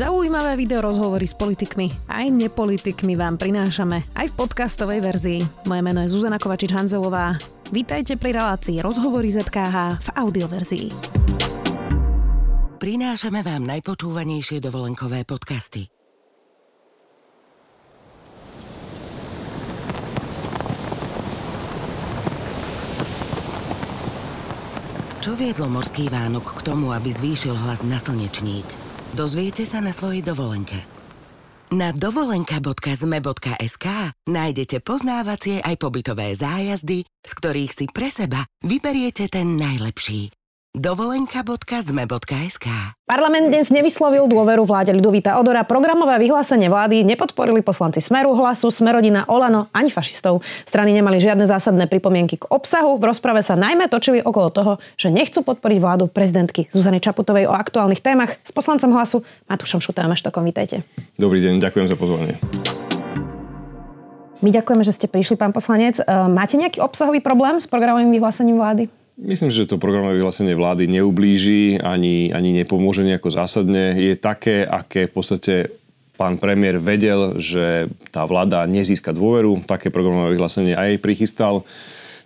Zaujímavé video rozhovory s politikmi aj nepolitikmi vám prinášame aj v podcastovej verzii. Moje meno je Zuzana Kovačič-Hanzelová. Vítajte pri relácii Rozhovory ZKH v audioverzii. Prinášame vám najpočúvanejšie dovolenkové podcasty. Čo viedlo morský Vánok k tomu, aby zvýšil hlas na slnečník? Dozviete sa na svojej dovolenke. Na dovolenka.zme.sk nájdete poznávacie aj pobytové zájazdy, z ktorých si pre seba vyberiete ten najlepší. dovolenka.zme.sk Parlament dnes nevyslovil dôveru vláde Ľudovita Odora. Programové vyhlásenie vlády nepodporili poslanci Smeru, Hlasu, Smerodina, Olano ani fašistov. Strany nemali žiadne zásadné pripomienky k obsahu. V rozprave sa najmä točili okolo toho, že nechcú podporiť vládu prezidentky Zuzany Čaputovej o aktuálnych témach. S poslancom Hlasu Matúšom Šutajom Eštokom, vítajte. Dobrý deň, ďakujem za pozvanie. My ďakujeme, že ste prišli, pán poslanec. E, Máte nejaký obsahový problém s programovým vyhlásením vlády? Myslím, že to programové vyhlásenie vlády neublíži ani, ani nepomôže nejako zásadne. Je také, aké v podstate pán premiér vedel, že tá vláda nezíska dôveru. Také programové vyhlásenie aj prichystal.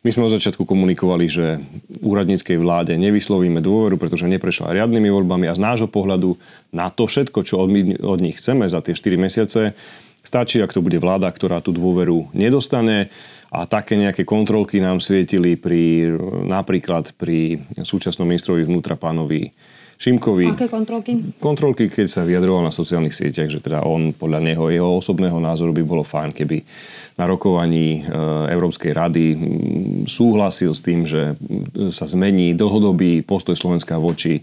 My sme od začiatku komunikovali, že úradníckej vláde nevyslovíme dôveru, pretože neprešla riadnymi voľbami a z nášho pohľadu na to všetko, čo od, od nich chceme za tie 4 mesiace, stačí, ak to bude vláda, ktorá tú dôveru nedostane a také nejaké kontrolky nám svietili pri, napríklad pri súčasnom ministrovi vnútra pánovi Šimkovi. Aké kontrolky? Kontrolky, keď sa vyjadroval na sociálnych sieťach, že teda on podľa neho, jeho osobného názoru by bolo fajn, keby na rokovaní e, Európskej rady súhlasil s tým, že sa zmení dlhodobý postoj Slovenska voči e,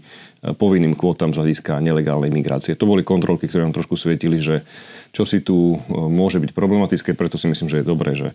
povinným kvótam z hľadiska nelegálnej migrácie. To boli kontrolky, ktoré nám trošku svietili, že čo si tu e, môže byť problematické, preto si myslím, že je dobré, že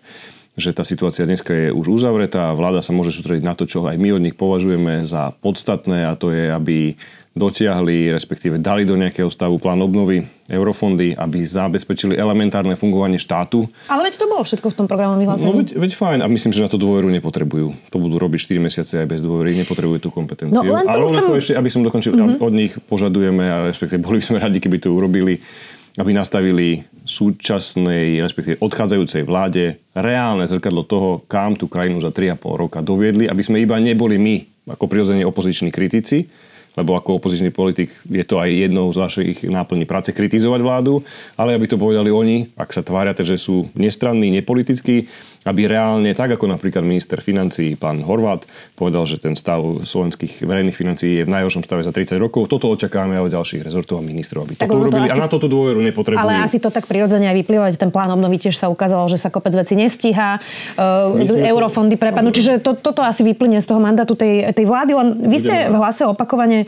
že tá situácia dneska je už uzavretá. Vláda sa môže sústrediť na to, čo aj my od nich považujeme za podstatné a to je, aby dotiahli, respektíve dali do nejakého stavu plán obnovy eurofondy, aby zabezpečili elementárne fungovanie štátu. Ale veď to bolo všetko v tom programovom vyhlásení. No veď, veď fajn a myslím, že na to dôveru nepotrebujú. To budú robiť 4 mesiace aj bez dôvery, nepotrebujú tú kompetenciu. No, len Ale chcem... ešte, aby som dokončil, mm-hmm. od nich požadujeme, a respektíve boli by sme radi, keby to urobili, aby nastavili súčasnej, respektíve odchádzajúcej vláde reálne zrkadlo toho, kam tú krajinu za 3,5 roka doviedli, aby sme iba neboli my, ako prirodzene opoziční kritici, lebo ako opozičný politik je to aj jednou z vašich náplní práce kritizovať vládu, ale aby to povedali oni, ak sa tvária, že sú nestranní, nepolitickí, aby reálne, tak ako napríklad minister financí pán Horvát povedal, že ten stav slovenských verejných financií je v najhoršom stave za 30 rokov. Toto očakávame od ďalších rezortov a ministrov, aby tak toto urobili to asi... a na toto dôveru nepotrebujú. Ale asi to tak prirodzene aj vyplývať. Ten plán obnovy tiež sa ukázalo, že sa kopec veci nestíha, uh, eurofondy prepadnú. Čiže to, toto asi vyplynie z toho mandátu tej, tej vlády. Len vy ste v hlase opakovane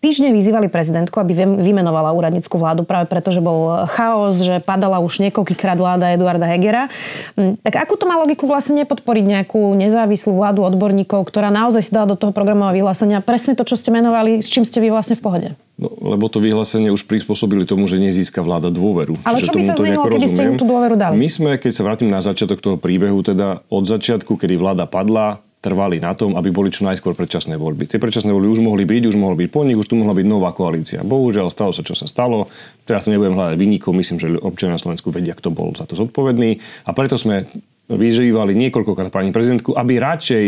týždne vyzývali prezidentku, aby vymenovala úradnícku vládu práve preto, že bol chaos, že padala už niekoľkýkrát vláda Eduarda Hegera. Hm, tak akú to má logiku vlastne nepodporiť nejakú nezávislú vládu odborníkov, ktorá naozaj si dala do toho programového vyhlásenia presne to, čo ste menovali, s čím ste vy vlastne v pohode? No, lebo to vyhlásenie už prispôsobili tomu, že nezíska vláda dôveru. Ale Čiže čo by sa zmenilo, keby ste im tú dôveru dali? My sme, keď sa vrátim na začiatok toho príbehu, teda od začiatku, kedy vláda padla, trvali na tom, aby boli čo najskôr predčasné voľby. Tie predčasné voľby už mohli byť, už mohol byť po nich, už tu mohla byť nová koalícia. Bohužiaľ, stalo sa, čo sa stalo. Teraz sa nebudem hľadať vynikov, myslím, že občania na Slovensku vedia, kto bol za to zodpovedný. A preto sme vyžívali niekoľkokrát pani prezidentku, aby radšej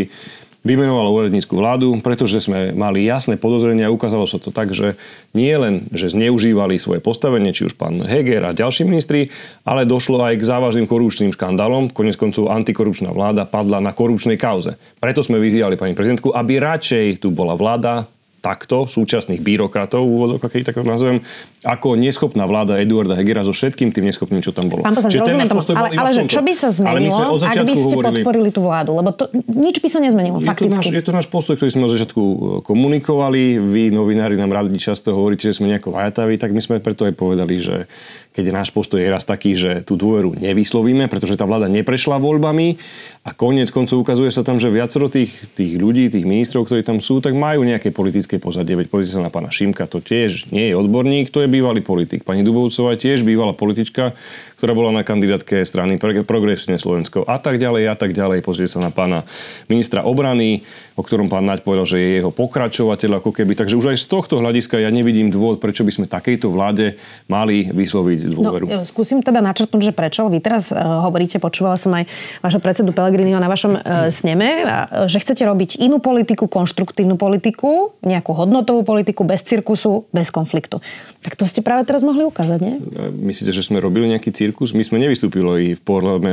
vymenovala úradnícku vládu, pretože sme mali jasné podozrenia a ukázalo sa to tak, že nie len, že zneužívali svoje postavenie, či už pán Heger a ďalší ministri, ale došlo aj k závažným korupčným škandálom. Konec koncov antikorupčná vláda padla na korupčnej kauze. Preto sme vyzývali pani prezidentku, aby radšej tu bola vláda takto súčasných byrokratov, úvozok, keď tak nazvem, ako neschopná vláda Eduarda Hegera so všetkým tým neschopným, čo tam bolo. Pán poslanec, rozumiem tomu, ale, ale že čo by sa zmenilo, ak by ste hovorili, podporili tú vládu? Lebo to, nič by sa nezmenilo, je fakticky. To náš, je to náš postoj, ktorý sme od začiatku e, komunikovali. Vy, novinári, nám radi často hovoríte, že sme nejako vajataví, tak my sme preto aj povedali, že keď náš postoj je raz taký, že tú dôveru nevyslovíme, pretože tá vláda neprešla voľbami a koniec koncov ukazuje sa tam, že viacero tých, tých ľudí, tých ministrov, ktorí tam sú, tak majú nejaké politické pozadie. Veď pozrite sa na pána Šimka, to tiež nie je odborník, to je bývalý politik. Pani Dubovcová tiež bývalá politička, ktorá bola na kandidátke strany Progresívne Slovensko a tak ďalej a tak ďalej. Pozrieť sa na pána ministra obrany, o ktorom pán Naď povedal, že je jeho pokračovateľ ako keby. Takže už aj z tohto hľadiska ja nevidím dôvod, prečo by sme takejto vláde mali vysloviť dôveru. No, skúsim teda načrtnúť, že prečo. Vy teraz uh, hovoríte, počúvala som aj vašho predsedu Pelegriniho na vašom uh, sneme, uh, že chcete robiť inú politiku, konštruktívnu politiku, nejakú hodnotovú politiku bez cirkusu, bez konfliktu. Tak to ste práve teraz mohli ukázať, nie? Myslíte, že sme robili nejaký cirkus? My sme nevystúpili v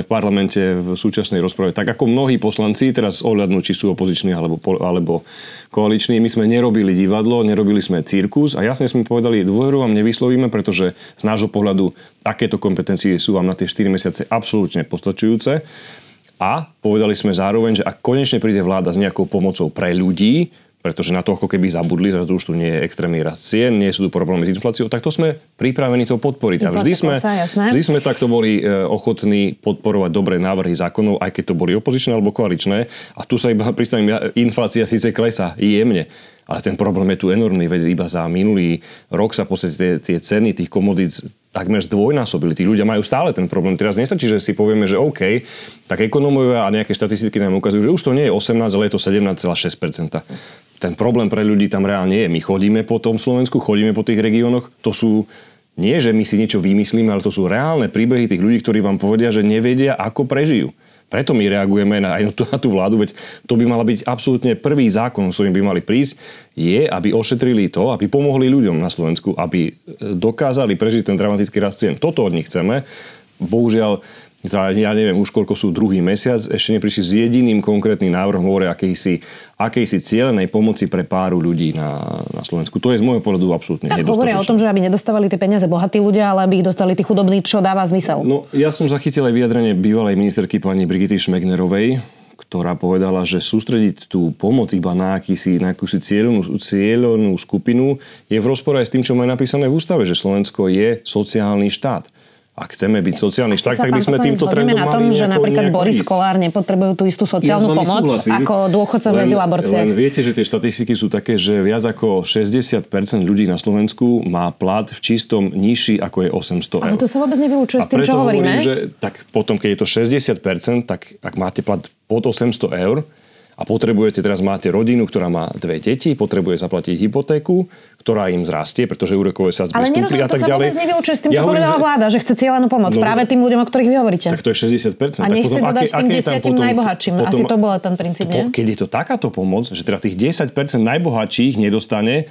parlamente v súčasnej rozprave. Tak ako mnohí poslanci, teraz ohľadnú, či sú opoziční alebo, alebo koaliční, my sme nerobili divadlo, nerobili sme cirkus a jasne sme povedali, dôveru vám nevyslovíme, pretože z nášho pohľadu takéto kompetencie sú vám na tie 4 mesiace absolútne postačujúce. A povedali sme zároveň, že ak konečne príde vláda s nejakou pomocou pre ľudí, pretože na to ako keby zabudli, že už tu nie je extrémny rast cien, nie sú tu problémy s infláciou, tak to sme pripravení to podporiť. A vždy sme, vždy sme takto boli e, ochotní podporovať dobré návrhy zákonov, aj keď to boli opozičné alebo koaličné. A tu sa iba pristavím, inflácia síce klesá jemne, ale ten problém je tu enormný, veď iba za minulý rok sa podstate tie, tie ceny tých komodít takmer zdvojnásobili. Tí ľudia majú stále ten problém. Teraz nestačí, že si povieme, že OK, tak ekonomovia a nejaké štatistiky nám ukazujú, že už to nie je 18, ale je to 17,6%. Ten problém pre ľudí tam reálne je. My chodíme po tom Slovensku, chodíme po tých regiónoch, to sú nie, že my si niečo vymyslíme, ale to sú reálne príbehy tých ľudí, ktorí vám povedia, že nevedia, ako prežijú. Preto my reagujeme na, aj na tú, na tú vládu, veď to by mala byť absolútne prvý zákon, s ktorým by mali prísť, je, aby ošetrili to, aby pomohli ľuďom na Slovensku, aby dokázali prežiť ten dramatický rast cien. Toto od nich chceme. Bohužiaľ, za, ja neviem už koľko sú druhý mesiac, ešte neprišli s jediným konkrétnym návrhom hovorí akejsi, akejsi cieľenej pomoci pre páru ľudí na, na Slovensku. To je z môjho pohľadu absolútne tak hovoria o tom, že aby nedostávali tie peniaze bohatí ľudia, ale aby ich dostali tí chudobní, čo dáva zmysel. No, ja som zachytil aj vyjadrenie bývalej ministerky pani Brigity Šmegnerovej, ktorá povedala, že sústrediť tú pomoc iba na, akýsi, na akúsi cieľnú, cieľnú skupinu je v rozpore aj s tým, čo má napísané v ústave, že Slovensko je sociálny štát ak chceme byť sociálny štát, tak by sme týmto trendom na tom, mali že napríklad Boris. Kolár nepotrebujú tú istú sociálnu ja pomoc súhlasím, ako dôchodca medzi laborcie. Len viete, že tie štatistiky sú také, že viac ako 60% ľudí na Slovensku má plat v čistom nižší ako je 800 eur. Ale to sa vôbec nevylučuje s tým, čo hovoríme. Hovorím, že tak potom, keď je to 60%, tak ak máte plat pod 800 eur, a potrebujete, teraz máte rodinu, ktorá má dve deti, potrebuje zaplatiť hypotéku, ktorá im zrastie, pretože úrokové sadzby stúpli a tak ďalej. Ale nevylučuje s tým, ja čo povedala že... vláda, že chce cieľanú pomoc no, práve tým ľuďom, o ktorých vy hovoríte. Tak to je 60%. A nechce potom, dodať aké, tým desiatim najbohatším. Potom, Asi to bola ten princíp, nie? Keď je to takáto pomoc, že teda tých 10% najbohatších nedostane,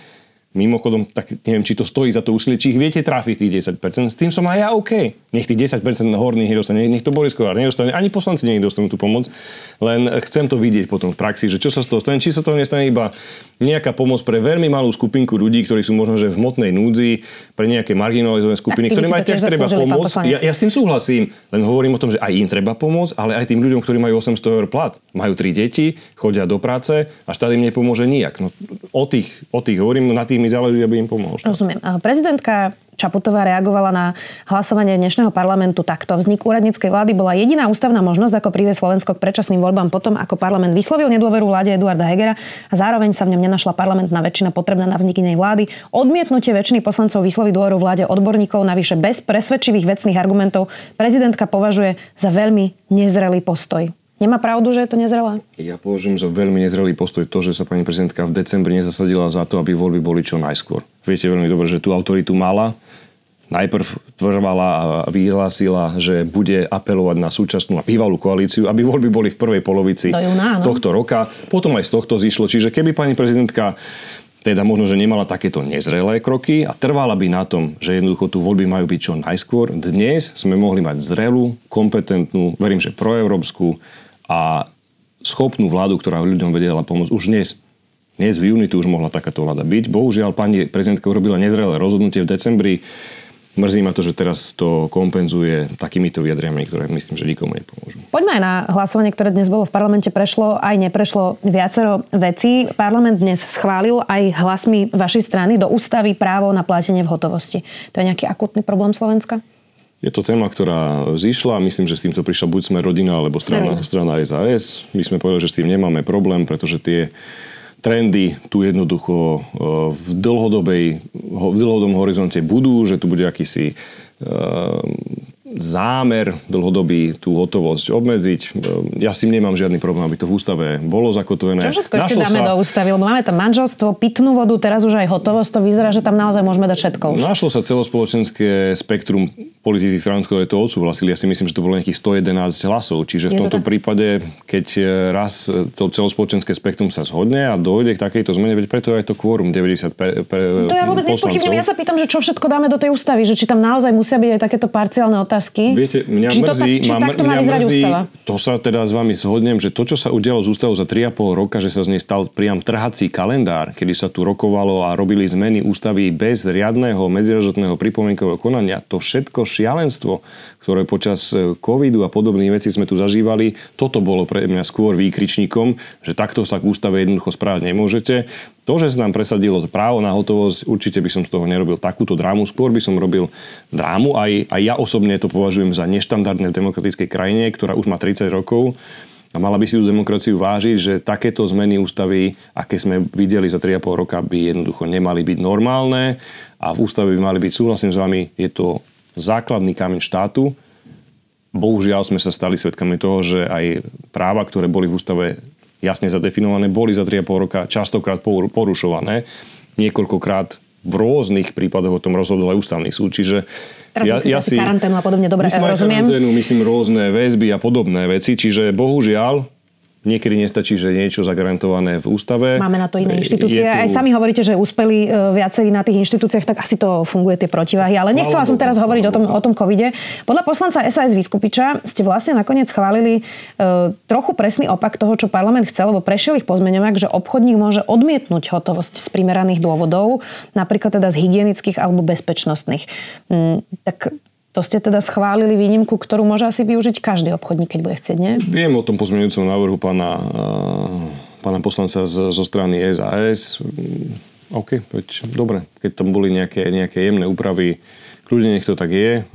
Mimochodom, tak neviem, či to stojí za to úsilie, či ich viete trafiť tých 10%. S tým som aj ja OK. Nech tých 10% horných nedostane, nech to Boris Kolár nedostane, ani poslanci nech dostanú tú pomoc. Len chcem to vidieť potom v praxi, že čo sa z toho stane, či sa to nestane iba nejaká pomoc pre veľmi malú skupinku ľudí, ktorí sú možno že v hmotnej núdzi, pre nejaké marginalizované skupiny, ktoré majú tiež treba pomôcť. Ja, ja, s tým súhlasím, len hovorím o tom, že aj im treba pomôcť, ale aj tým ľuďom, ktorí majú 800 eur plat, majú tri deti, chodia do práce a štát im nepomôže nijak. No, o, tých, o tých hovorím, na tých mi záleží, aby im pomohol. Štát. Rozumiem. Prezidentka Čaputová reagovala na hlasovanie dnešného parlamentu takto. Vznik úradníckej vlády bola jediná ústavná možnosť, ako priviesť Slovensko k predčasným voľbám potom, ako parlament vyslovil nedôveru vláde Eduarda Hegera a zároveň sa v ňom nenašla parlamentná väčšina potrebná na vznik inej vlády. Odmietnutie väčšiny poslancov vysloviť dôveru vláde odborníkov navyše bez presvedčivých vecných argumentov prezidentka považuje za veľmi nezrelý postoj. Nemá pravdu, že je to nezrelé? Ja považujem za veľmi nezrelý postoj to, že sa pani prezidentka v decembri nezasadila za to, aby voľby boli čo najskôr. Viete veľmi dobre, že tú autoritu mala, najprv trvala a vyhlásila, že bude apelovať na súčasnú a bývalú koalíciu, aby voľby boli v prvej polovici júna, tohto roka. Potom aj z tohto zišlo. Čiže keby pani prezidentka teda možno, že nemala takéto nezrelé kroky a trvala by na tom, že jednoducho tu voľby majú byť čo najskôr. Dnes sme mohli mať zrelú, kompetentnú, verím, že proeurópsku a schopnú vládu, ktorá ľuďom vedela pomôcť už dnes. Dnes v júni tu už mohla takáto vláda byť. Bohužiaľ, pani prezidentka urobila nezrelé rozhodnutie v decembri. Mrzí ma to, že teraz to kompenzuje takýmito vyjadriami, ktoré myslím, že nikomu nepomôžu. Poďme aj na hlasovanie, ktoré dnes bolo v parlamente. Prešlo aj neprešlo viacero vecí. Parlament dnes schválil aj hlasmi vašej strany do ústavy právo na plátenie v hotovosti. To je nejaký akutný problém Slovenska? Je to téma, ktorá vzýšla. Myslím, že s týmto prišla buď sme rodina, alebo strana, strana SAS. My sme povedali, že s tým nemáme problém, pretože tie trendy tu jednoducho e, v, dlhodobej, v dlhodobom horizonte budú, že tu bude akýsi e, zámer dlhodobý tú hotovosť obmedziť. Ja s tým nemám žiadny problém, aby to v ústave bolo zakotvené. Čo všetko ešte dáme sa... do ústavy? Lebo máme tam manželstvo, pitnú vodu, teraz už aj hotovosť. To vyzerá, že tam naozaj môžeme dať všetko už. Našlo sa celospoločenské spektrum politických strán, ktoré to odsúhlasili. Ja si myslím, že to bolo nejakých 111 hlasov. Čiže v tomto tak? prípade, keď raz to celospoločenské spektrum sa zhodne a dojde k takejto zmene, veď preto aj to kvórum 90 pre, pre, To ja vôbec nespochybním. Ja sa pýtam, že čo všetko dáme do tej ústavy, že či tam naozaj musia byť aj takéto parciálne otázky. Viete, mňa či mrzí, to, tak, či takto má vyzerať mrzí, ústava? To sa teda s vami zhodnem, že to, čo sa udialo z ústavou za 3,5 roka, že sa z nej stal priam trhací kalendár, kedy sa tu rokovalo a robili zmeny ústavy bez riadného medzirožotného pripomienkového konania, to všetko šialenstvo, ktoré počas e, covidu a podobných vecí sme tu zažívali, toto bolo pre mňa skôr výkričníkom, že takto sa k ústave jednoducho správať nemôžete. To, že sa nám presadilo právo na hotovosť, určite by som z toho nerobil takúto drámu. Skôr by som robil drámu. Aj, aj ja osobne to považujem za neštandardné v demokratickej krajine, ktorá už má 30 rokov. A mala by si tú demokraciu vážiť, že takéto zmeny ústavy, aké sme videli za 3,5 roka, by jednoducho nemali byť normálne a v ústave by mali byť, súhlasím s vami, je to základný kameň štátu. Bohužiaľ sme sa stali svedkami toho, že aj práva, ktoré boli v ústave jasne zadefinované, boli za 3,5 roka častokrát porušované. Niekoľkokrát v rôznych prípadoch o tom rozhodol aj ústavný súd. Čiže Teraz ja, ja si karanténu a podobne, dobre, myslím rozumiem. Karanténu, myslím rôzne väzby a podobné veci, čiže bohužiaľ Niekedy nestačí, že je niečo zagarantované v ústave. Máme na to iné inštitúcie. Tu... Aj sami hovoríte, že úspeli e, viacerí na tých inštitúciách, tak asi to funguje tie protiváhy. Ale nechcela som teraz hovoriť o tom, o tom covide. Podľa poslanca SAS Vyskupiča ste vlastne nakoniec schválili e, trochu presný opak toho, čo parlament chcel, lebo prešiel ich pozmeňovák, že obchodník môže odmietnúť hotovosť z primeraných dôvodov, napríklad teda z hygienických alebo bezpečnostných. Mm, tak to ste teda schválili výnimku, ktorú môže asi využiť každý obchodník, keď bude chcieť, nie? Viem o tom pozmeňujúcom návrhu pána, pána poslanca z, zo strany SAS. OK, veď dobre, keď tam boli nejaké, nejaké jemné úpravy, kľudne nech to tak je.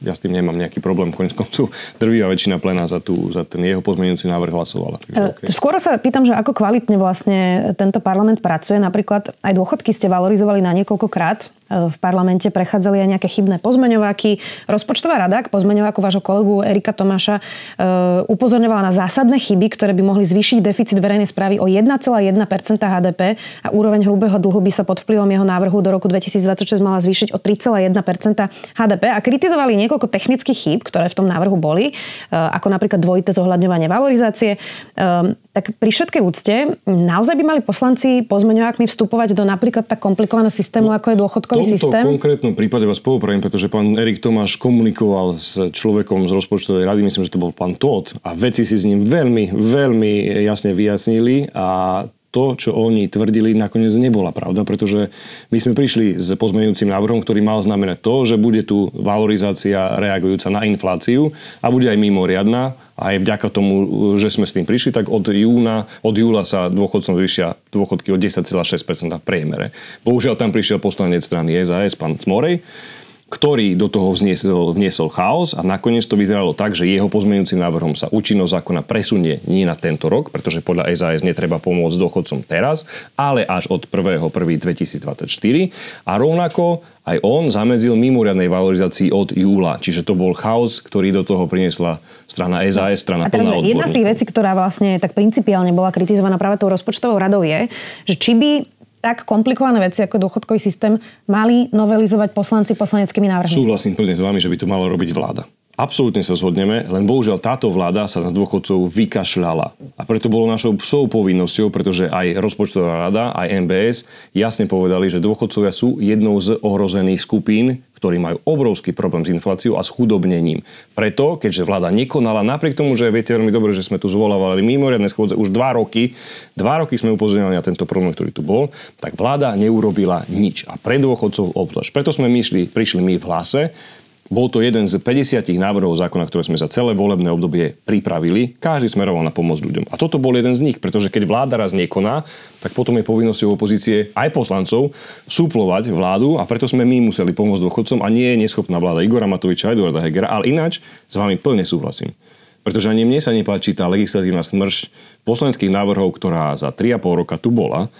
Ja s tým nemám nejaký problém. Konec koncu drvivá väčšina plena za, tú, za ten jeho pozmeňujúci návrh hlasovala. Takže okay. Skôr sa pýtam, že ako kvalitne vlastne tento parlament pracuje. Napríklad aj dôchodky ste valorizovali na niekoľkokrát v parlamente prechádzali aj nejaké chybné pozmeňováky. Rozpočtová rada k pozmeňováku vášho kolegu Erika Tomáša e, upozorňovala na zásadné chyby, ktoré by mohli zvýšiť deficit verejnej správy o 1,1% HDP a úroveň hrubého dlhu by sa pod vplyvom jeho návrhu do roku 2026 mala zvýšiť o 3,1% HDP a kritizovali niekoľko technických chýb, ktoré v tom návrhu boli, e, ako napríklad dvojité zohľadňovanie valorizácie. Tak pri všetkej úcte, naozaj by mali poslanci pozmeňovákmi vstupovať do napríklad tak komplikovaného systému, no, ako je dôchodkový tomto systém? konkrétnom prípade vás povopravím, pretože pán Erik Tomáš komunikoval s človekom z rozpočtovej rady, myslím, že to bol pán Todd a veci si s ním veľmi, veľmi jasne vyjasnili a to, čo oni tvrdili, nakoniec nebola pravda, pretože my sme prišli s pozmeňujúcim návrhom, ktorý mal znamenať to, že bude tu valorizácia reagujúca na infláciu a bude aj mimoriadná. A aj vďaka tomu, že sme s tým prišli, tak od, júna, od júla sa dôchodcom vyššia dôchodky o 10,6% v priemere. Bohužiaľ tam prišiel poslanec strany SAS, pán Cmorej, ktorý do toho vzniesol, vniesol chaos a nakoniec to vyzeralo tak, že jeho pozmeňujúcim návrhom sa účinnosť zákona presunie nie na tento rok, pretože podľa SAS netreba pomôcť dôchodcom teraz, ale až od 1.1.2024 a rovnako aj on zamedzil mimoriadnej valorizácii od júla. Čiže to bol chaos, ktorý do toho priniesla strana SAS, strana a teraz, plná Jedna z tých vecí, ktorá vlastne tak principiálne bola kritizovaná práve tou rozpočtovou radou je, že či by tak komplikované veci ako dôchodkový systém mali novelizovať poslanci poslaneckými návrhmi. Súhlasím plne s vami, že by to mala robiť vláda. Absolútne sa zhodneme, len bohužiaľ táto vláda sa na dôchodcov vykašľala. A preto bolo našou psou povinnosťou, pretože aj rozpočtová rada, aj MBS jasne povedali, že dôchodcovia sú jednou z ohrozených skupín, ktorí majú obrovský problém s infláciou a s chudobnením. Preto, keďže vláda nekonala, napriek tomu, že viete veľmi dobre, že sme tu zvolávali mimoriadne schôdze už dva roky, dva roky sme upozorňovali na tento problém, ktorý tu bol, tak vláda neurobila nič. A pre dôchodcov obzvlášť. Preto sme myšli, prišli my v hlase bol to jeden z 50 návrhov zákona, ktoré sme za celé volebné obdobie pripravili. Každý smeroval na pomoc ľuďom. A toto bol jeden z nich, pretože keď vláda raz nekoná, tak potom je povinnosťou opozície aj poslancov súplovať vládu a preto sme my museli pomôcť dôchodcom a nie je neschopná vláda Igora Matoviča a Eduarda Hegera, ale ináč s vami plne súhlasím. Pretože ani mne sa nepáči tá legislatívna smrš poslaneckých návrhov, ktorá za 3,5 roka tu bola,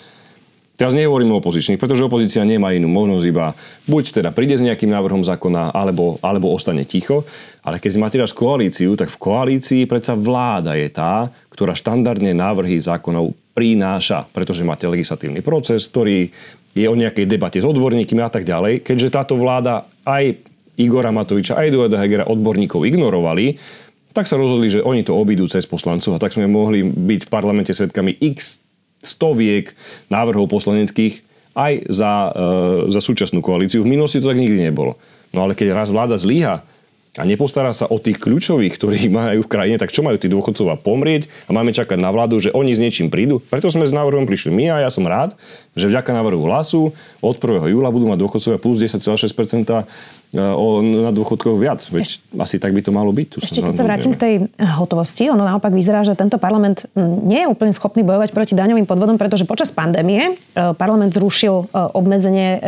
Teraz nehovorím o opozičných, pretože opozícia nemá inú možnosť iba buď teda príde s nejakým návrhom zákona, alebo, alebo ostane ticho. Ale keď máte teraz koalíciu, tak v koalícii predsa vláda je tá, ktorá štandardne návrhy zákonov prináša, pretože máte legislatívny proces, ktorý je o nejakej debate s odborníkmi a tak ďalej. Keďže táto vláda aj Igora Matoviča, aj Eduarda Hegera odborníkov ignorovali, tak sa rozhodli, že oni to obídu cez poslancov a tak sme mohli byť v parlamente svetkami x stoviek návrhov poslaneckých aj za, e, za súčasnú koalíciu. V minulosti to tak nikdy nebolo. No ale keď raz vláda zlyha a nepostará sa o tých kľúčových, ktorí majú v krajine, tak čo majú tí dôchodcovia pomrieť a máme čakať na vládu, že oni s niečím prídu? Preto sme s návrhom prišli my a ja som rád, že vďaka návrhu hlasu od 1. júla budú mať dôchodcovia plus 10,6% E, o, na dôchodkoch viac. Veď Eš, asi tak by to malo byť. Tu ešte keď sa vrátim k tej hotovosti, ono naopak vyzerá, že tento parlament nie je úplne schopný bojovať proti daňovým podvodom, pretože počas pandémie e, parlament zrušil e, obmedzenie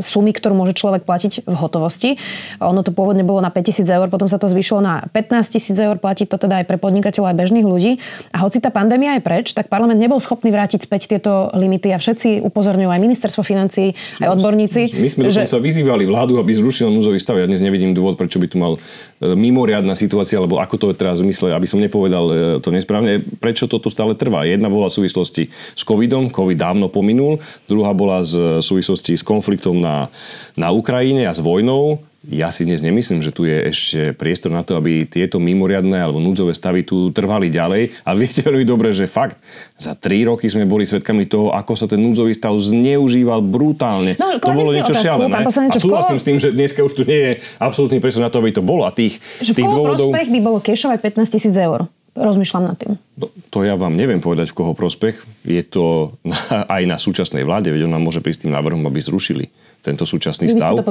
sumy, ktorú môže človek platiť v hotovosti. Ono to pôvodne bolo na 5000 eur, potom sa to zvýšilo na 15 tisíc eur, platí to teda aj pre podnikateľov aj bežných ľudí. A hoci tá pandémia je preč, tak parlament nebol schopný vrátiť späť tieto limity a všetci upozorňujú aj ministerstvo financí, aj odborníci. My sme že... dokonca vyzývali vládu, aby zrušila núzový stav. Ja dnes nevidím dôvod, prečo by tu mal e, mimoriadná situácia, alebo ako to teraz zmysle, aby som nepovedal e, to nesprávne, prečo toto stále trvá. Jedna bola v súvislosti s covidom, covid dávno pominul, druhá bola v súvislosti s konfliktom na, na Ukrajine a s vojnou ja si dnes nemyslím, že tu je ešte priestor na to, aby tieto mimoriadné alebo núdzové stavy tu trvali ďalej. A viete veľmi dobre, že fakt, za tri roky sme boli svedkami toho, ako sa ten núdzový stav zneužíval brutálne. No, to bolo niečo šialené. A súhlasím s tým, že dneska už tu nie je absolútny priestor na to, aby to bolo. A tých, že tých dôvodov... prospech by bolo kešovať 15 tisíc eur rozmýšľam nad tým. To, to ja vám neviem povedať, v koho prospech. Je to aj na súčasnej vláde, veď on nám môže prísť tým návrhom, aby zrušili tento súčasný Vy stav. to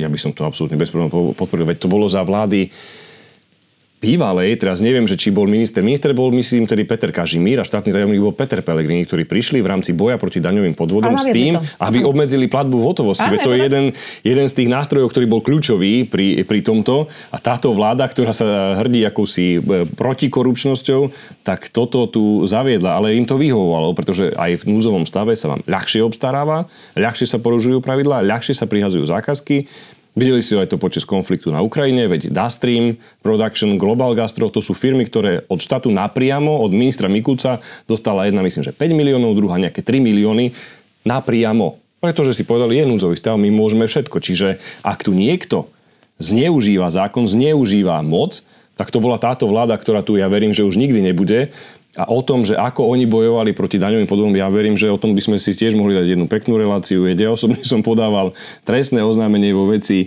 Ja by som to absolútne bez problémov podporil. Veď to bolo za vlády bývalej, teraz neviem, že či bol minister. Minister bol, myslím, tedy Peter Kažimír a štátny tajomník bol Peter Pellegrini, ktorí prišli v rámci boja proti daňovým podvodom s tým, to. aby Aha. obmedzili platbu v hotovosti. Veď to je jeden, jeden z tých nástrojov, ktorý bol kľúčový pri, pri tomto. A táto vláda, ktorá sa hrdí akousi e, protikorupčnosťou, tak toto tu zaviedla. Ale im to vyhovovalo, pretože aj v núzovom stave sa vám ľahšie obstaráva, ľahšie sa porušujú pravidlá, ľahšie sa prihazujú zákazky Videli si aj to počas konfliktu na Ukrajine, veď Dastream, Production, Global Gastro, to sú firmy, ktoré od štátu napriamo, od ministra Mikulca dostala jedna, myslím, že 5 miliónov, druhá nejaké 3 milióny napriamo. Pretože si povedali, je núdzový stav, my môžeme všetko. Čiže ak tu niekto zneužíva zákon, zneužíva moc, tak to bola táto vláda, ktorá tu ja verím, že už nikdy nebude a o tom, že ako oni bojovali proti daňovým podvodom, ja verím, že o tom by sme si tiež mohli dať jednu peknú reláciu. Ja osobne som podával trestné oznámenie vo veci e,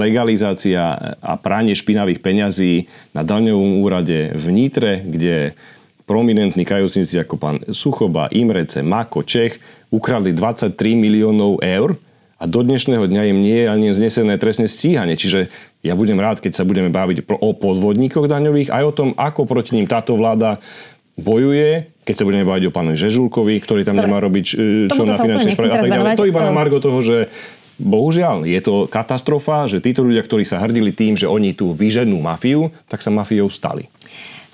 legalizácia a pranie špinavých peňazí na daňovom úrade v Nitre, kde prominentní kajúcnici ako pán Suchoba, Imrece, Mako, Čech ukradli 23 miliónov eur a do dnešného dňa im nie je ani znesené trestné stíhanie. Čiže ja budem rád, keď sa budeme baviť o podvodníkoch daňových, aj o tom, ako proti ním táto vláda bojuje, keď sa budeme baviť o pánovi Žežulkovi, ktorý tam nemá robiť e, čo na finančnej správe a tak ďalej. To iba na Margo toho, že Bohužiaľ, je to katastrofa, že títo ľudia, ktorí sa hrdili tým, že oni tu vyženú mafiu, tak sa mafiou stali.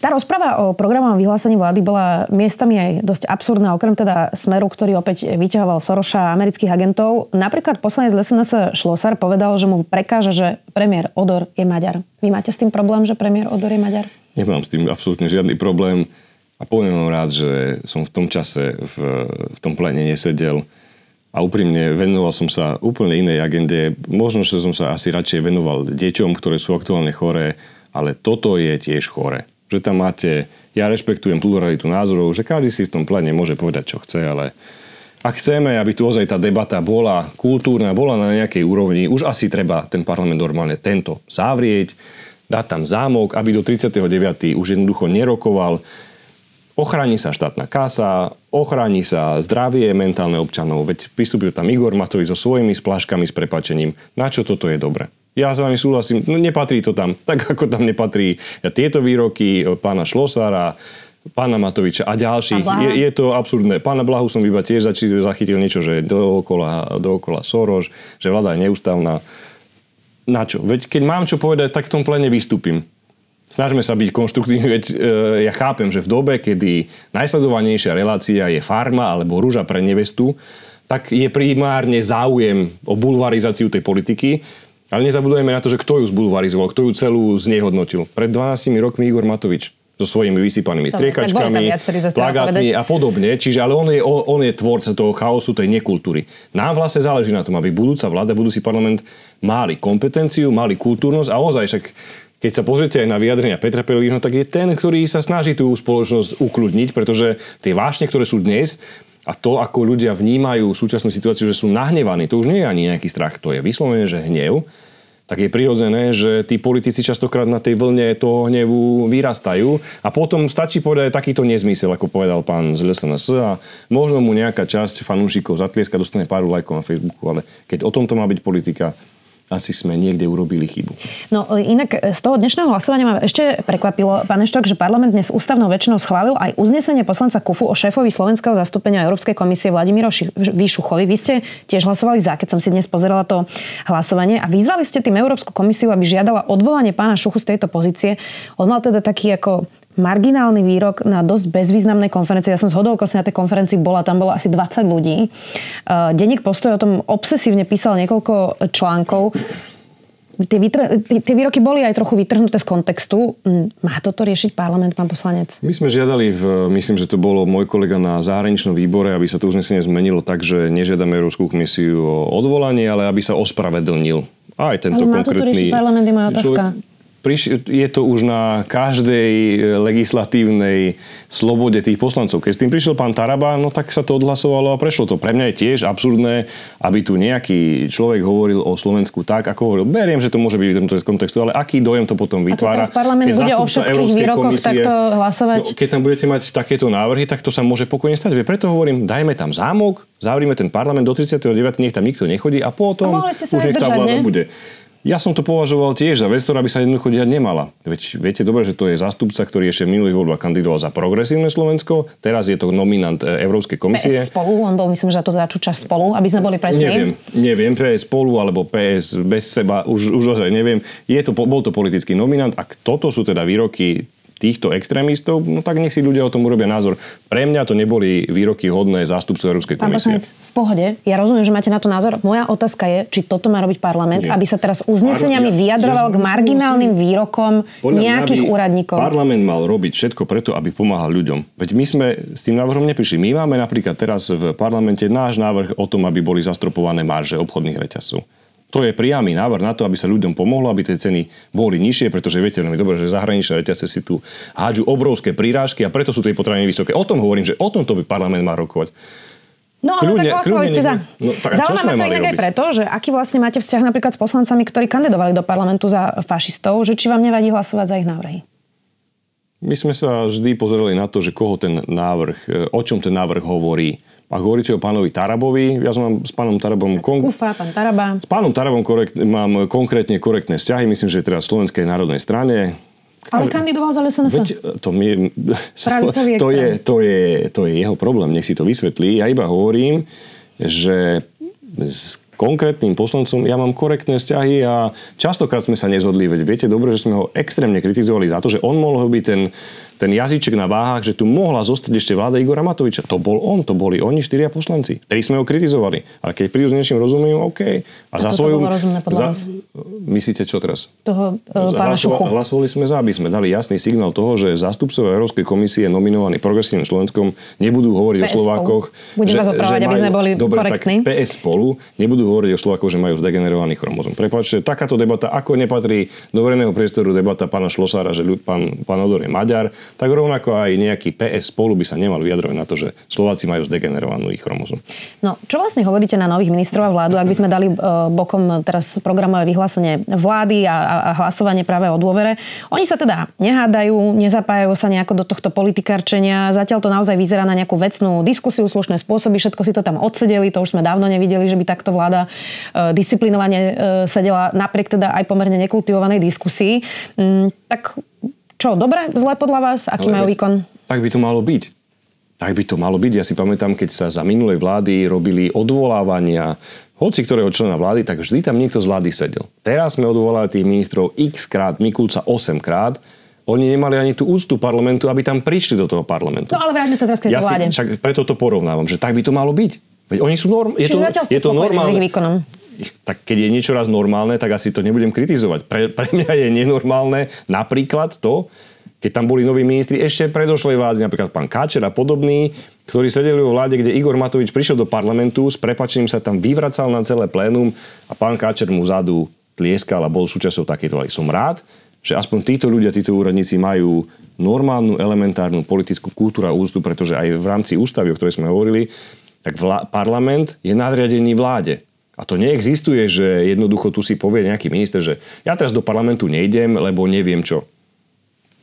Tá rozpráva o programovom vyhlásení vlády bola miestami aj dosť absurdná, okrem teda Smeru, ktorý opäť vyťahoval Soroša a amerických agentov. Napríklad poslanec SNS Šlosar povedal, že mu prekáža, že premiér Odor je Maďar. Vy máte s tým problém, že premiér Odor je Maďar? Nemám s tým absolútne žiadny problém a poviem vám rád, že som v tom čase v, v tom plene nesedel a úprimne venoval som sa úplne inej agende. Možno, že som sa asi radšej venoval deťom, ktoré sú aktuálne choré, ale toto je tiež chore že tam máte, ja rešpektujem pluralitu názorov, že každý si v tom plene môže povedať, čo chce, ale ak chceme, aby tu ozaj tá debata bola kultúrna, bola na nejakej úrovni, už asi treba ten parlament normálne tento zavrieť, dať tam zámok, aby do 39. už jednoducho nerokoval. Ochráni sa štátna kasa, ochráni sa zdravie mentálne občanov, veď pristúpil tam Igor Matovič so svojimi splaškami s prepačením. Na čo toto je dobre? Ja s vami súhlasím, no nepatrí to tam. Tak ako tam nepatrí tieto výroky pána Šlosára, pána Matoviča a ďalších. Je, je to absurdné. Pána Blahu som iba tiež zachytil niečo, že dookola, dookola Soroš, že vláda je neústavná. Na čo? Veď keď mám čo povedať, tak v tom plene vystúpim. Snažme sa byť konštruktívni, veď e, ja chápem, že v dobe, kedy najsledovanejšia relácia je farma alebo rúža pre nevestu, tak je primárne záujem o bulvarizáciu tej politiky. Ale nezabudujeme na to, že kto ju zbulvarizoval, kto ju celú znehodnotil. Pred 12 rokmi Igor Matovič so svojimi vysypanými striekačkami, plagátmi a podobne. Čiže ale on je, on je tvorca toho chaosu, tej nekultúry. Nám vlastne záleží na tom, aby budúca vláda, budúci parlament mali kompetenciu, mali kultúrnosť a ozaj však keď sa pozriete aj na vyjadrenia Petra Pellegrino, tak je ten, ktorý sa snaží tú spoločnosť ukludniť, pretože tie vášne, ktoré sú dnes, a to, ako ľudia vnímajú súčasnú situáciu, že sú nahnevaní, to už nie je ani nejaký strach, to je vyslovene, že hnev, tak je prirodzené, že tí politici častokrát na tej vlne toho hnevu vyrastajú. A potom stačí povedať takýto nezmysel, ako povedal pán z LSNS a možno mu nejaká časť fanúšikov zatlieska, dostane pár lajkov na Facebooku, ale keď o tomto má byť politika, asi sme niekde urobili chybu. No inak z toho dnešného hlasovania ma ešte prekvapilo, pán Eštok, že parlament dnes ústavnou väčšinou schválil aj uznesenie poslanca Kufu o šéfovi slovenského zastúpenia Európskej komisie Vladimíro Výšuchovi. Vy ste tiež hlasovali za, keď som si dnes pozerala to hlasovanie a vyzvali ste tým Európsku komisiu, aby žiadala odvolanie pána Šuchu z tejto pozície. On mal teda taký ako marginálny výrok na dosť bezvýznamnej konferencii. Ja som z na tej konferencii bola, tam bolo asi 20 ľudí. Uh, Denník postoj o tom obsesívne písal niekoľko článkov. Tie, vytr- tie výroky boli aj trochu vytrhnuté z kontextu. Má toto riešiť parlament, pán poslanec? My sme žiadali, v, myslím, že to bolo môj kolega na zahraničnom výbore, aby sa to uznesenie zmenilo tak, že nežiadame Európsku komisiu o odvolanie, ale aby sa ospravedlnil. Aj tento ale má konkrétny... toto riešiť parlament, je moja otázka. Človek, je to už na každej e, legislatívnej slobode tých poslancov. Keď s tým prišiel pán Taraba, no tak sa to odhlasovalo a prešlo to. Pre mňa je tiež absurdné, aby tu nejaký človek hovoril o Slovensku tak, ako hovoril. Beriem, že to môže byť v tomto kontextu, ale aký dojem to potom vytvára? A to parlament bude o všetkých výrokoch komisie, takto hlasovať? No, keď tam budete mať takéto návrhy, tak to sa môže pokojne stať. Preto hovorím, dajme tam zámok, zavrime ten parlament do 39. nech tam nikto nechodí a potom a už nech tá vláda bude. Ja som to považoval tiež za vec, ktorá by sa jednoducho diať nemala. Veď viete dobre, že to je zástupca, ktorý ešte v minulých voľbách kandidoval za progresívne Slovensko, teraz je to nominant e, Európskej komisie. PS spolu, on bol myslím, že za to za časť spolu, aby sme boli presní. Neviem, neviem, PS spolu alebo PS bez seba, už, už ozaj neviem. Je to, bol to politický nominant a toto sú teda výroky týchto extrémistov, no tak nech si ľudia o tom urobia názor. Pre mňa to neboli výroky hodné zástupcov Európskej komisie. Pán poslanec, v pohode. Ja rozumiem, že máte na to názor. Moja otázka je, či toto má robiť parlament, Nie. aby sa teraz uzneseniami ja, vyjadroval ja, k marginálnym výrokom Podľa nejakých mňa úradníkov. Parlament mal robiť všetko preto, aby pomáhal ľuďom. Veď my sme s tým návrhom neprišli. My máme napríklad teraz v parlamente náš návrh o tom, aby boli zastropované marže obchodných reťazcov. To je priamy návrh na to, aby sa ľuďom pomohlo, aby tie ceny boli nižšie, pretože viete veľmi dobre, že zahraničné reťazce si tu hádžu obrovské prírážky a preto sú tie potraviny vysoké. O tom hovorím, že o tomto by parlament mal rokovať. No ale kľudne, tak hlasovali ste za. No, Zaujíma ma to inak aj preto, že aký vlastne máte vzťah napríklad s poslancami, ktorí kandidovali do parlamentu za fašistov, že či vám nevadí hlasovať za ich návrhy? My sme sa vždy pozerali na to, že koho ten návrh, o čom ten návrh hovorí ak hovoríte o pánovi Tarabovi, ja som mám s pánom Tarabom... Kon... Kufa, pán Taraba. S pánom Tarabom korekt, mám konkrétne korektné vzťahy, myslím, že teraz v Slovenskej národnej strane. Ale kandidoval za SNS. Veď to, mi, to, je, to, je, to je jeho problém, nech si to vysvetlí. Ja iba hovorím, že s konkrétnym poslancom ja mám korektné vzťahy a častokrát sme sa nezhodli, veď viete dobre, že sme ho extrémne kritizovali za to, že on mohol byť ten ten jazyček na váhach, že tu mohla zostať ešte vláda Igora Matoviča. To bol on, to boli oni štyria poslanci, ktorí sme ho kritizovali. Ale keď prídu s niečím rozumiem, OK. A, za svoju... Rozumné za, myslíte čo teraz? Toho uh, pána Šuchu. Hlasovali sme za, aby sme dali jasný signál toho, že zástupcovia Európskej komisie nominovaní progresívnym Slovenskom nebudú hovoriť PS o Slovákoch. Budem že, opravať, aby sme boli dobre, korektní. Tak PS spolu nebudú hovoriť o Slovákoch, že majú zdegenerovaný chromozom. Prepačte, takáto debata, ako nepatrí do verejného priestoru debata pána Šlosára, že pán, pán Odor je Maďar, tak rovnako aj nejaký PS spolu by sa nemal vyjadrovať na to, že Slováci majú zdegenerovanú ich chromozom. No, čo vlastne hovoríte na nových ministrov a vládu, ak by sme dali uh, bokom teraz programové vyhlásenie vlády a, a hlasovanie práve o dôvere? Oni sa teda nehádajú, nezapájajú sa nejako do tohto politikárčenia. Zatiaľ to naozaj vyzerá na nejakú vecnú diskusiu, slušné spôsoby, všetko si to tam odsedeli, to už sme dávno nevideli, že by takto vláda uh, disciplinovane uh, sedela napriek teda aj pomerne nekultivovanej diskusii. Um, tak čo, dobre, zle podľa vás? Aký Ale, majú výkon? Tak by to malo byť. Tak by to malo byť. Ja si pamätám, keď sa za minulej vlády robili odvolávania hoci ktorého člena vlády, tak vždy tam niekto z vlády sedel. Teraz sme odvolali tých ministrov x krát, Mikulca 8 krát oni nemali ani tú úctu parlamentu, aby tam prišli do toho parlamentu. No ale vráťme sa teraz k ja vláde. si, však preto to porovnávam, že tak by to malo byť. Veď oni sú norm, je Čiže to, je to spokojní s normálne. ich výkonom. Tak keď je niečo raz normálne, tak asi to nebudem kritizovať. Pre, pre mňa je nenormálne napríklad to, keď tam boli noví ministri ešte predošlej vlády, napríklad pán Káčer a podobný, ktorí sedeli vo vláde, kde Igor Matovič prišiel do parlamentu, s prepačením sa tam vyvracal na celé plénum a pán Káčer mu zadu tlieskal a bol súčasťou takéto. Som rád, že aspoň títo ľudia, títo úradníci majú normálnu, elementárnu politickú kultúru a úctu, pretože aj v rámci ústavy, o ktorej sme hovorili, tak vlá- parlament je nadriadený vláde. A to neexistuje, že jednoducho tu si povie nejaký minister, že ja teraz do parlamentu nejdem, lebo neviem čo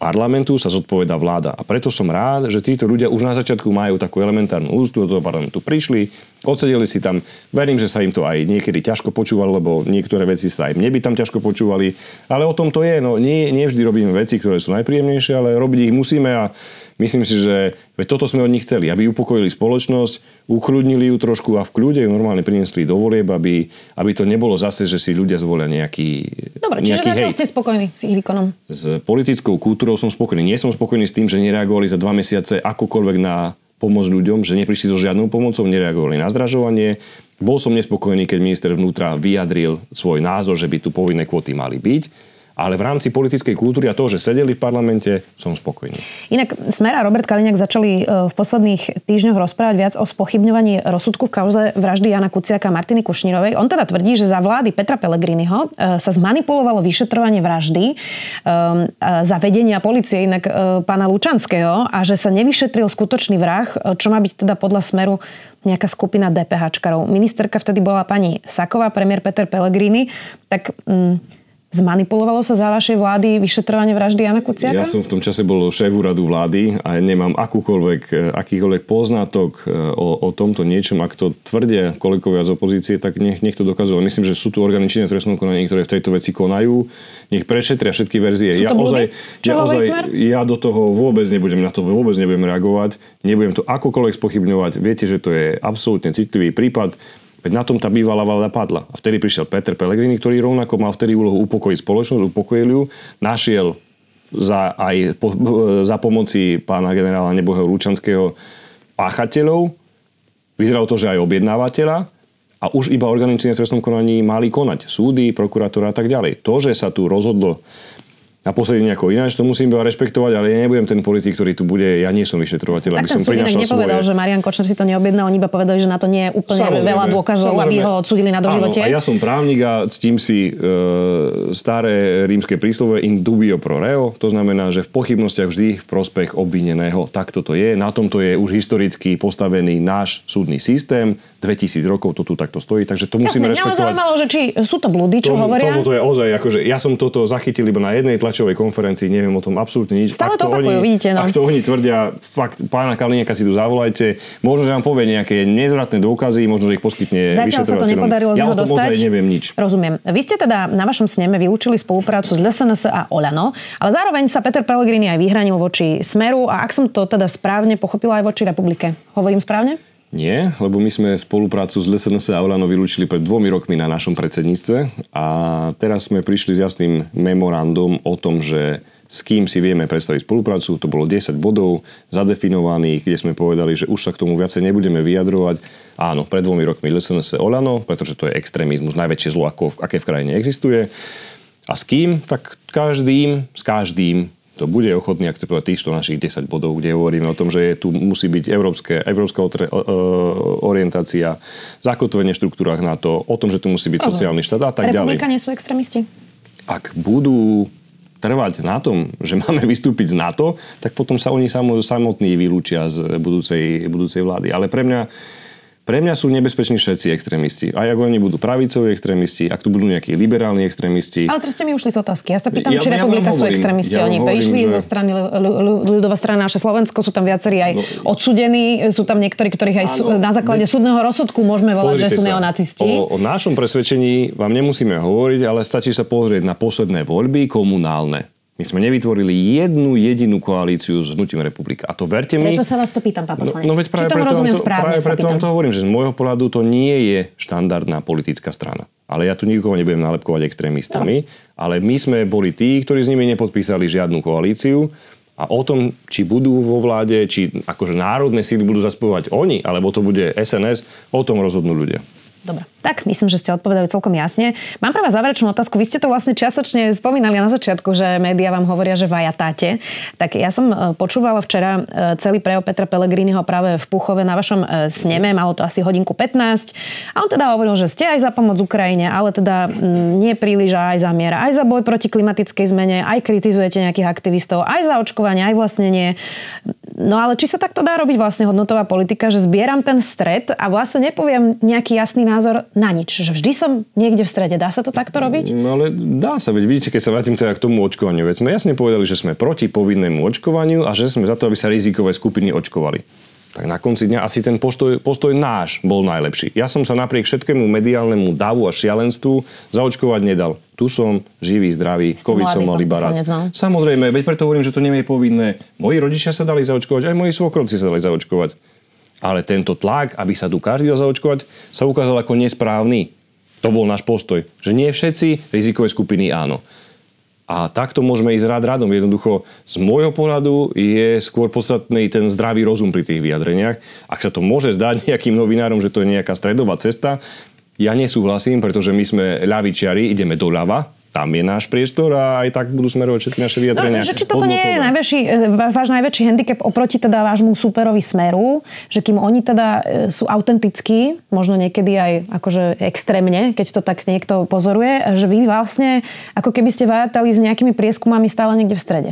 parlamentu sa zodpoveda vláda. A preto som rád, že títo ľudia už na začiatku majú takú elementárnu ústu do toho parlamentu. Prišli, odsedeli si tam. Verím, že sa im to aj niekedy ťažko počúvalo, lebo niektoré veci sa aj mne by tam ťažko počúvali. Ale o tom to je. No, nie, nie vždy robíme veci, ktoré sú najpríjemnejšie, ale robiť ich musíme a myslím si, že toto sme od nich chceli, aby upokojili spoločnosť, ukludnili ju trošku a v kľude ju normálne priniesli do volieb, aby, aby to nebolo zase, že si ľudia zvolia nejaký, Dobre, nejaký hejt. ste spokojní s ich výkonom. S politickou kultúrou som spokojný. Nie som spokojný s tým, že nereagovali za dva mesiace akokoľvek na pomoc ľuďom, že neprišli so žiadnou pomocou, nereagovali na zdražovanie. Bol som nespokojný, keď minister vnútra vyjadril svoj názor, že by tu povinné kvóty mali byť. Ale v rámci politickej kultúry a toho, že sedeli v parlamente, som spokojný. Inak Smer a Robert Kaliňák začali e, v posledných týždňoch rozprávať viac o spochybňovaní rozsudku v kauze vraždy Jana Kuciaka a Martiny Kušnírovej. On teda tvrdí, že za vlády Petra Pellegriniho e, sa zmanipulovalo vyšetrovanie vraždy um, za vedenia policie inak e, pána Lučanského a že sa nevyšetril skutočný vrah, čo má byť teda podľa Smeru nejaká skupina DPHčkarov. Ministerka vtedy bola pani Saková, premiér Peter Pellegrini. Tak... Um, Zmanipulovalo sa za vašej vlády vyšetrovanie vraždy Jana Kuciaka? Ja som v tom čase bol šéf úradu vlády a nemám akúkoľvek, e, akýkoľvek poznatok e, o, o tomto niečom. Ak to tvrdia kolegovia z opozície, tak nech, nech to dokazujú. Myslím, že sú tu orgány činné trestnom konaní, ktoré v tejto veci konajú. Nech prešetria všetky verzie. Ja, ozaj, ja, ozaj, ja do toho vôbec nebudem, na to vôbec nebudem reagovať. Nebudem to akokoľvek spochybňovať. Viete, že to je absolútne citlivý prípad. Veď na tom tá bývalá vláda padla. A vtedy prišiel Peter Pellegrini, ktorý rovnako mal vtedy úlohu upokojiť spoločnosť, upokojil ju, našiel za, aj po, za pomoci pána generála Nebohého Lučanského páchateľov. Vyzeralo to, že aj objednávateľa. A už iba činné v trestnom konaní mali konať. Súdy, prokuratúra a tak ďalej. To, že sa tu rozhodlo na posledný nejako ináč, to musím rešpektovať, ale ja nebudem ten politik, ktorý tu bude, ja nie som vyšetrovateľ, aby som prinašal nepovedal, svoje. že Marian Kočner si to neobjednal, oni iba povedali, že na to nie je úplne Samozrejme, veľa dôkazov, aby samozrejme. ho odsudili na doživote. Áno, a ja som právnik a ctím si e, staré rímske príslove in dubio pro reo, to znamená, že v pochybnostiach vždy v prospech obvineného. Tak toto je. Na tomto je už historicky postavený náš súdny systém. 2000 rokov to tu takto stojí, takže to musíme Jasne, mňa rešpektovať. zaujímalo, že či sú to blúdy, čo Tomu, hovoria. tomu to je ozaj, akože ja som toto zachytil iba na jednej tlačovej konferencii, neviem o tom absolútne nič. Stále Ak to opakujú, oni, vidíte, no. Ak to oni tvrdia, fakt, pána Kaliniaka si tu zavolajte, možno, že vám povie nejaké nezvratné dôkazy, možno, že ich poskytne Zatiaľ sa to nepodarilo z Ja o tom dostať. neviem nič. Rozumiem. Vy ste teda na vašom sneme vylúčili spoluprácu s LSNS a Olano, ale zároveň sa Peter Pellegrini aj vyhranil voči Smeru a ak som to teda správne pochopila aj voči Republike. Hovorím správne? Nie, lebo my sme spoluprácu s LSNS a Olano vylúčili pred dvomi rokmi na našom predsedníctve a teraz sme prišli s jasným memorandum o tom, že s kým si vieme predstaviť spoluprácu. To bolo 10 bodov zadefinovaných, kde sme povedali, že už sa k tomu viacej nebudeme vyjadrovať. Áno, pred dvomi rokmi LSNS Olano, pretože to je extrémizmus, najväčšie zlo, ako, aké v krajine existuje. A s kým? Tak každým, s každým to bude ochotný akceptovať týchto našich 10 bodov, kde hovoríme o tom, že tu musí byť európske, európska orientácia, zakotvenie v štruktúrach NATO, o tom, že tu musí byť sociálny štát a tak ďalej. Republika nie sú extrémisti? Ak budú trvať na tom, že máme vystúpiť z NATO, tak potom sa oni samo- samotní vylúčia z budúcej, budúcej vlády. Ale pre mňa pre mňa sú nebezpeční všetci extrémisti. Aj ak oni budú pravicoví extrémisti, ak tu budú nejakí liberálni extrémisti. Ale teraz ste mi ušli z otázky. Ja sa pýtam, Ja- či ja Republika sú hovorím, extrémisti. ja Oni hovorím, prišli že- zo strany ľudová strana naše Slovensko, sú tam viacerí aj No, odsudení, sú tam niektorí, ktorých aj Áno, na základe veď- súdneho rozsudku môžeme volať, že sú neonacisti. O, o našom presvedčení vám nemusíme hovoriť, ale stačí sa pozrieť na posledné voľby komunálne. My sme nevytvorili jednu jedinú koalíciu s Hnutím republika. A to verte mi... Preto sa vás to pýtam, pán poslanec. No, no veď práve Či tomu preto, rozumiem to, správne, práve preto vám to hovorím, že z môjho pohľadu to nie je štandardná politická strana. Ale ja tu nikoho nebudem nalepkovať extrémistami. Ale my sme boli tí, ktorí s nimi nepodpísali žiadnu koalíciu. A o tom, či budú vo vláde, či akože národné síly budú zaspôvať oni, alebo to bude SNS, o tom rozhodnú ľudia. Dobre, tak myslím, že ste odpovedali celkom jasne. Mám pre vás záverečnú otázku. Vy ste to vlastne čiastočne spomínali na začiatku, že médiá vám hovoria, že vajatáte. Tak ja som e, počúvala včera e, celý prejav Petra Pellegriniho práve v Puchove na vašom e, sneme. Malo to asi hodinku 15. A on teda hovoril, že ste aj za pomoc Ukrajine, ale teda mm, nie príliš aj za mier, aj za boj proti klimatickej zmene, aj kritizujete nejakých aktivistov, aj za očkovanie, aj vlastnenie. No ale či sa takto dá robiť vlastne hodnotová politika, že zbieram ten stred a vlastne nepoviem nejaký jasný názor na nič. Že vždy som niekde v strede. Dá sa to takto robiť? No ale dá sa, veď vidíte, keď sa vrátim teda k tomu očkovaniu, veď sme jasne povedali, že sme proti povinnému očkovaniu a že sme za to, aby sa rizikové skupiny očkovali. Tak na konci dňa asi ten postoj, postoj náš bol najlepší. Ja som sa napriek všetkému mediálnemu davu a šialenstvu zaočkovať nedal. Tu som živý, zdravý, Ste COVID som mal iba raz. Samozrejme, veď preto hovorím, že to nie je povinné. Moji rodičia sa dali zaočkovať, aj moji svokrovci sa dali zaočkovať. Ale tento tlak, aby sa tu každý dal zaočkovať, sa ukázal ako nesprávny. To bol náš postoj. Že nie všetci rizikové skupiny áno. A takto môžeme ísť rád radom. Jednoducho, z môjho pohľadu je skôr podstatný ten zdravý rozum pri tých vyjadreniach. Ak sa to môže zdať nejakým novinárom, že to je nejaká stredová cesta, ja nesúhlasím, pretože my sme ľavičiari, ideme doľava, tam je náš priestor a aj tak budú smerovať všetky naše vyjadrenia. No, že či toto nie je najväčší, e, váš najväčší handicap oproti teda vášmu superovi Smeru, že kým oni teda e, sú autentickí, možno niekedy aj akože extrémne, keď to tak niekto pozoruje, že vy vlastne ako keby ste vajatali s nejakými prieskumami stále niekde v strede.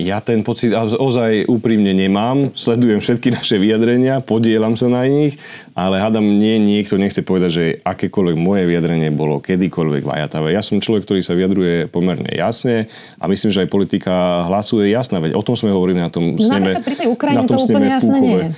Ja ten pocit ozaj úprimne nemám. Sledujem všetky naše vyjadrenia, podielam sa na nich, ale hádam, nie, niekto nechce povedať, že akékoľvek moje vyjadrenie bolo kedykoľvek vajatavé. Ja som človek, ktorý sa vyjadruje pomerne jasne a myslím, že aj politika hlasuje jasná. Veď o tom sme hovorili na tom No, sneme. pri tej Ukrajine na tom to úplne jasné nie je.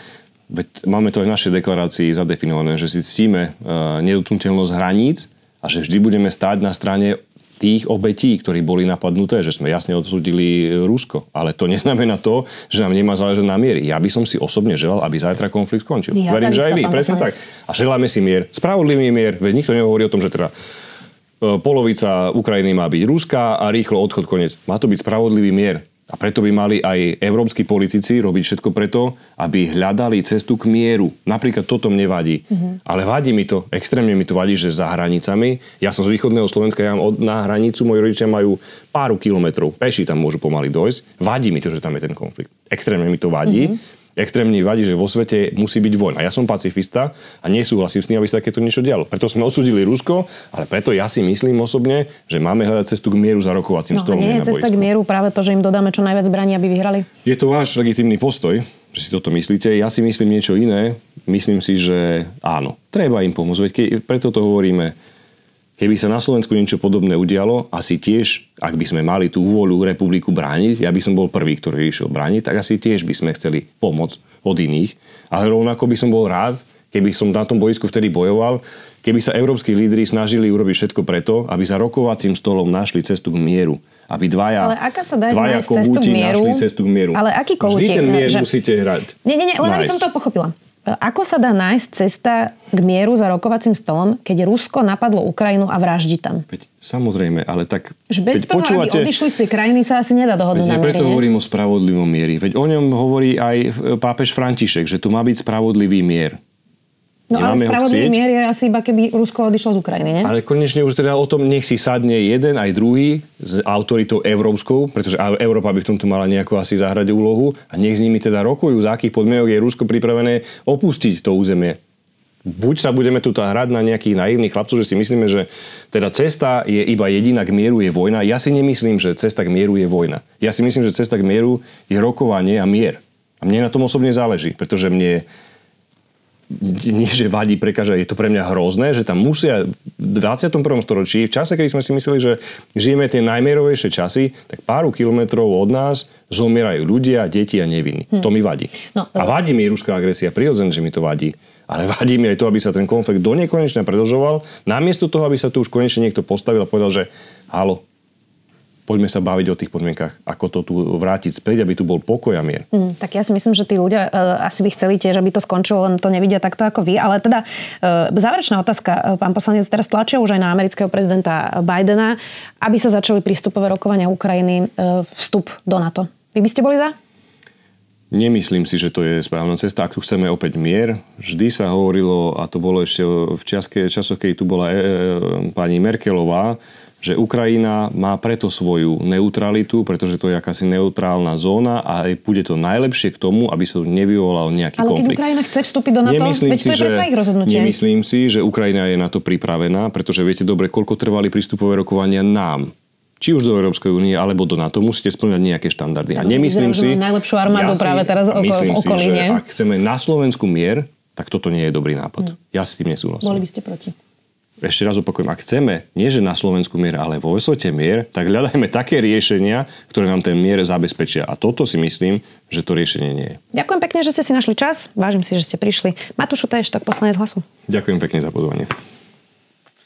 Veď máme to aj v našej deklarácii zadefinované, že si ctíme uh, nedotknutelnosť hraníc a že vždy budeme stáť na strane tých obetí, ktorí boli napadnuté, že sme jasne odsúdili Rusko. Ale to neznamená to, že nám nemá záležať na miery. Ja by som si osobne želal, aby zajtra konflikt skončil. Ja Verím, že aj vy, presne tak. A želáme si mier. Spravodlivý mier, veď nikto nehovorí o tom, že teda e, polovica Ukrajiny má byť ruská a rýchlo odchod koniec. Má to byť spravodlivý mier. A preto by mali aj európsky politici robiť všetko preto, aby hľadali cestu k mieru. Napríklad toto mne vadí. Mhm. Ale vadí mi to, extrémne mi to vadí, že za hranicami, ja som z východného Slovenska, ja mám od, na hranicu, moji rodičia majú pár kilometrov, peši tam môžu pomaly dojsť. Vadí mi to, že tam je ten konflikt. Extrémne mi to vadí. Mhm. Extrémne vadí, že vo svete musí byť vojna. Ja som pacifista a nesúhlasím s tým, aby sa takéto niečo dialo. Preto sme odsudili Rusko, ale preto ja si myslím osobne, že máme hľadať cestu k mieru za rokovacím No, a stolom. nie je cesta k mieru práve to, že im dodáme čo najviac zbraní, aby vyhrali? Je to váš legitimný postoj, že si toto myslíte. Ja si myslím niečo iné. Myslím si, že áno, treba im pomôcť. Veď preto to hovoríme. Keby sa na Slovensku niečo podobné udialo, asi tiež, ak by sme mali tú vôľu republiku brániť, ja by som bol prvý, ktorý išiel brániť, tak asi tiež by sme chceli pomoc od iných. Ale rovnako by som bol rád, keby som na tom boisku vtedy bojoval, keby sa európsky lídry snažili urobiť všetko preto, aby za rokovacím stolom našli cestu k mieru. Aby dvaja, Ale aká sa dá dvaja nájsť cestu kohúti mieru? našli cestu k mieru. Ale aký Vždy kohútik? ten mier Že- musíte hrať. Nie, nie, nie, len aby som to pochopila. Ako sa dá nájsť cesta k mieru za rokovacím stolom, keď Rusko napadlo Ukrajinu a vraždí tam? Veď, samozrejme, ale tak... Že bez toho, aby odišli z tej krajiny, sa asi nedá dohodnúť na preto hovorím o spravodlivom mieri. Veď o ňom hovorí aj pápež František, že tu má byť spravodlivý mier. No ale Nemáme ho spravodlivý mier je asi iba keby Rusko odišlo z Ukrajiny, nie? Ale konečne už teda o tom nech si sadne jeden aj druhý s autoritou európskou, pretože Európa by v tomto mala nejako asi zahrať úlohu a nech s nimi teda rokujú, za akých podmienok je Rusko pripravené opustiť to územie. Buď sa budeme tu hrať na nejakých naivných chlapcov, že si myslíme, že teda cesta je iba jediná k mieru je vojna. Ja si nemyslím, že cesta k mieru je vojna. Ja si myslím, že cesta k mieru je rokovanie a mier. A mne na tom osobne záleží, pretože mne nie, že vadí, prekáža, je to pre mňa hrozné, že tam musia v 21. storočí, v čase, kedy sme si mysleli, že žijeme tie najmierovejšie časy, tak pár kilometrov od nás zomierajú ľudia, deti a nevinní. To mi vadí. No, a vadí mi ruská agresia, prirodzené, že mi to vadí. Ale vadí mi aj to, aby sa ten konflikt do nekonečna predlžoval, namiesto toho, aby sa tu už konečne niekto postavil a povedal, že halo, poďme sa baviť o tých podmienkach, ako to tu vrátiť späť, aby tu bol pokoj a mier. Mm, tak ja si myslím, že tí ľudia uh, asi by chceli tiež, aby to skončilo, len to nevidia takto ako vy. Ale teda uh, záverečná otázka. Pán poslanec teraz tlačia už aj na amerického prezidenta Bidena, aby sa začali prístupové rokovania Ukrajiny uh, vstup do NATO. Vy by ste boli za? Nemyslím si, že to je správna cesta. Ak tu chceme opäť mier, vždy sa hovorilo, a to bolo ešte v časoch, keď tu bola e, e, pani Merkelová, že Ukrajina má preto svoju neutralitu, pretože to je akási neutrálna zóna a aj bude to najlepšie k tomu, aby sa nevyvolal nejaký Ale konflikt. Ale keď Ukrajina chce vstúpiť do NATO, nemyslím veď si, to je predsa ich rozhodnutie. Nemyslím si, že Ukrajina je na to pripravená, pretože viete dobre, koľko trvali prístupové rokovania nám či už do Európskej únie alebo do NATO, musíte splňať nejaké štandardy. A nemyslím si... Najlepšiu armádu ja práve teraz oko, v okolí, si, že ak chceme na Slovensku mier, tak toto nie je dobrý nápad. Hmm. Ja s tým nesúhlasím. Boli by ste proti ešte raz opakujem, ak chceme, nie že na Slovensku mier, ale vo svete mier, tak hľadajme také riešenia, ktoré nám ten mier zabezpečia. A toto si myslím, že to riešenie nie je. Ďakujem pekne, že ste si našli čas. Vážim si, že ste prišli. Matúšu tak poslanec hlasu. Ďakujem pekne za pozvanie.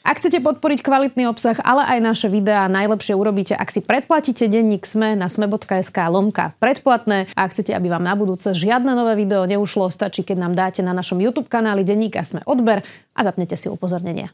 Ak chcete podporiť kvalitný obsah, ale aj naše videá, najlepšie urobíte, ak si predplatíte denník SME na sme.sk lomka predplatné. A ak chcete, aby vám na budúce žiadne nové video neušlo, stačí, keď nám dáte na našom YouTube kanáli denníka SME odber a zapnete si upozornenia.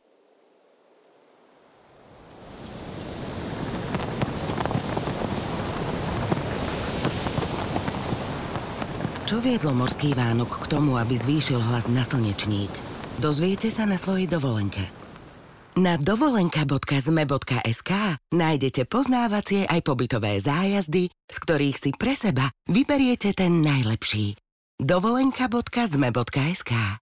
Čo viedlo morský Vánok k tomu, aby zvýšil hlas na slnečník? Dozviete sa na svojej dovolenke. Na dovolenka.zme.sk nájdete poznávacie aj pobytové zájazdy, z ktorých si pre seba vyberiete ten najlepší. dovolenka.zme.sk